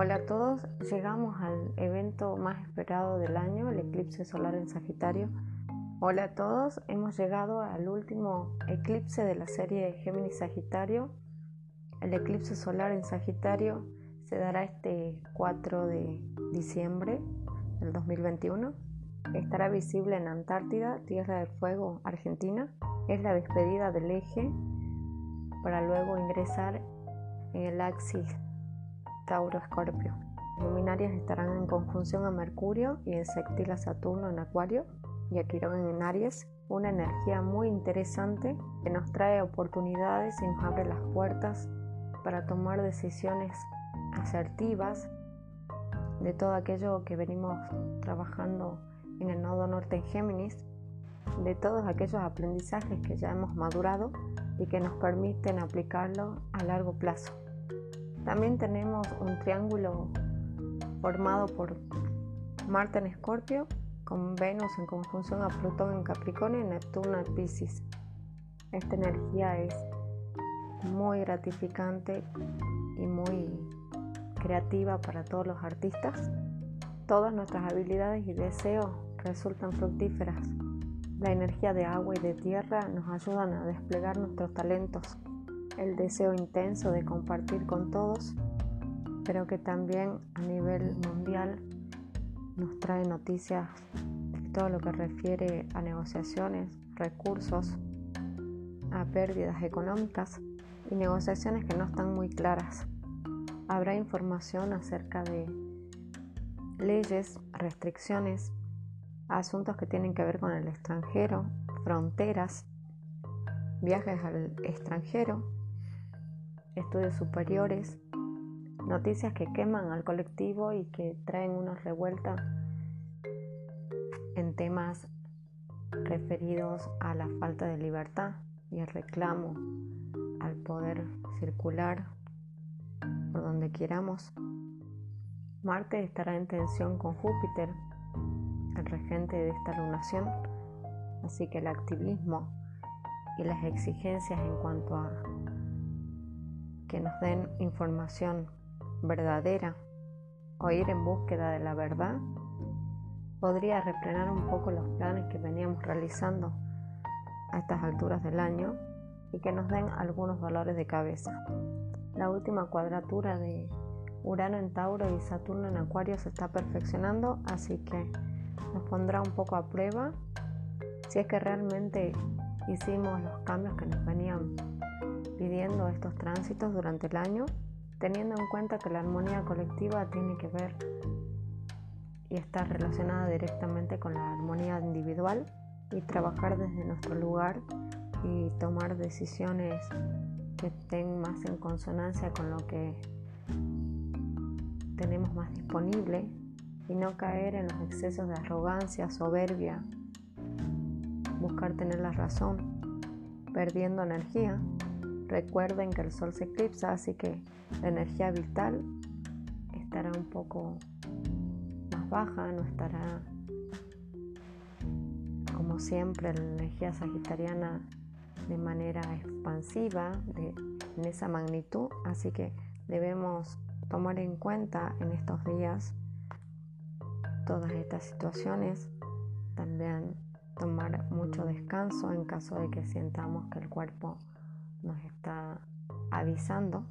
Hola a todos, llegamos al evento más esperado del año, el eclipse solar en Sagitario. Hola a todos, hemos llegado al último eclipse de la serie Géminis Sagitario. El eclipse solar en Sagitario se dará este 4 de diciembre del 2021. Estará visible en Antártida, Tierra del Fuego, Argentina. Es la despedida del eje para luego ingresar en el axis Tauro-Escorpio. Luminarias estarán en conjunción a Mercurio y en sextil a Saturno en Acuario y a Quirón en Aries. Una energía muy interesante que nos trae oportunidades y nos abre las puertas para tomar decisiones asertivas de todo aquello que venimos trabajando en el nodo norte en Géminis, de todos aquellos aprendizajes que ya hemos madurado y que nos permiten aplicarlo a largo plazo. También tenemos un triángulo formado por Marte en Escorpio, con Venus en conjunción a Plutón en Capricornio y Neptuno en Pisces. Esta energía es muy gratificante y muy creativa para todos los artistas. Todas nuestras habilidades y deseos resultan fructíferas. La energía de agua y de tierra nos ayudan a desplegar nuestros talentos el deseo intenso de compartir con todos, pero que también a nivel mundial nos trae noticias de todo lo que refiere a negociaciones, recursos, a pérdidas económicas y negociaciones que no están muy claras. Habrá información acerca de leyes, restricciones, asuntos que tienen que ver con el extranjero, fronteras, viajes al extranjero estudios superiores, noticias que queman al colectivo y que traen una revuelta en temas referidos a la falta de libertad y el reclamo al poder circular por donde queramos. Marte estará en tensión con Júpiter, el regente de esta lunación, así que el activismo y las exigencias en cuanto a que nos den información verdadera o ir en búsqueda de la verdad, podría refrenar un poco los planes que veníamos realizando a estas alturas del año y que nos den algunos dolores de cabeza. La última cuadratura de Urano en Tauro y Saturno en Acuario se está perfeccionando, así que nos pondrá un poco a prueba si es que realmente hicimos los cambios que nos venían pidiendo estos tránsitos durante el año, teniendo en cuenta que la armonía colectiva tiene que ver y está relacionada directamente con la armonía individual y trabajar desde nuestro lugar y tomar decisiones que estén más en consonancia con lo que tenemos más disponible y no caer en los excesos de arrogancia, soberbia, buscar tener la razón, perdiendo energía Recuerden que el sol se eclipsa, así que la energía vital estará un poco más baja, no estará como siempre la energía sagitariana de manera expansiva de, en esa magnitud, así que debemos tomar en cuenta en estos días todas estas situaciones, también tomar mucho descanso en caso de que sintamos que el cuerpo nos está avisando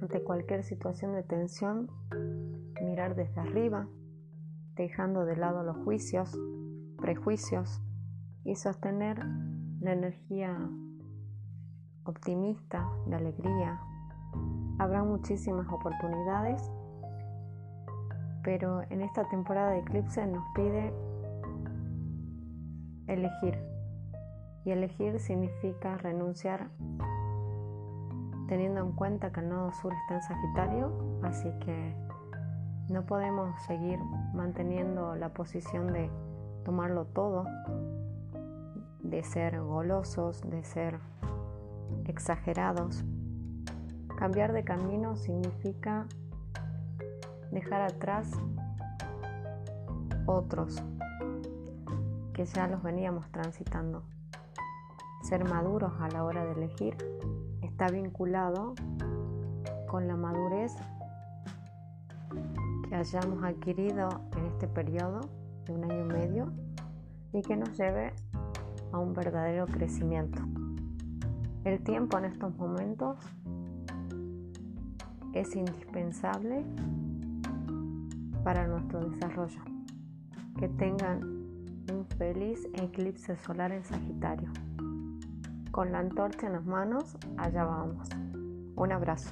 ante cualquier situación de tensión, mirar desde arriba, dejando de lado los juicios, prejuicios y sostener la energía optimista, de alegría. Habrá muchísimas oportunidades, pero en esta temporada de eclipse nos pide elegir. Y elegir significa renunciar teniendo en cuenta que el nodo sur está en Sagitario, así que no podemos seguir manteniendo la posición de tomarlo todo, de ser golosos, de ser exagerados. Cambiar de camino significa dejar atrás otros que ya los veníamos transitando. Ser maduros a la hora de elegir está vinculado con la madurez que hayamos adquirido en este periodo de un año y medio y que nos lleve a un verdadero crecimiento. El tiempo en estos momentos es indispensable para nuestro desarrollo. Que tengan un feliz eclipse solar en Sagitario. Con la antorcha en las manos, allá vamos. Un abrazo.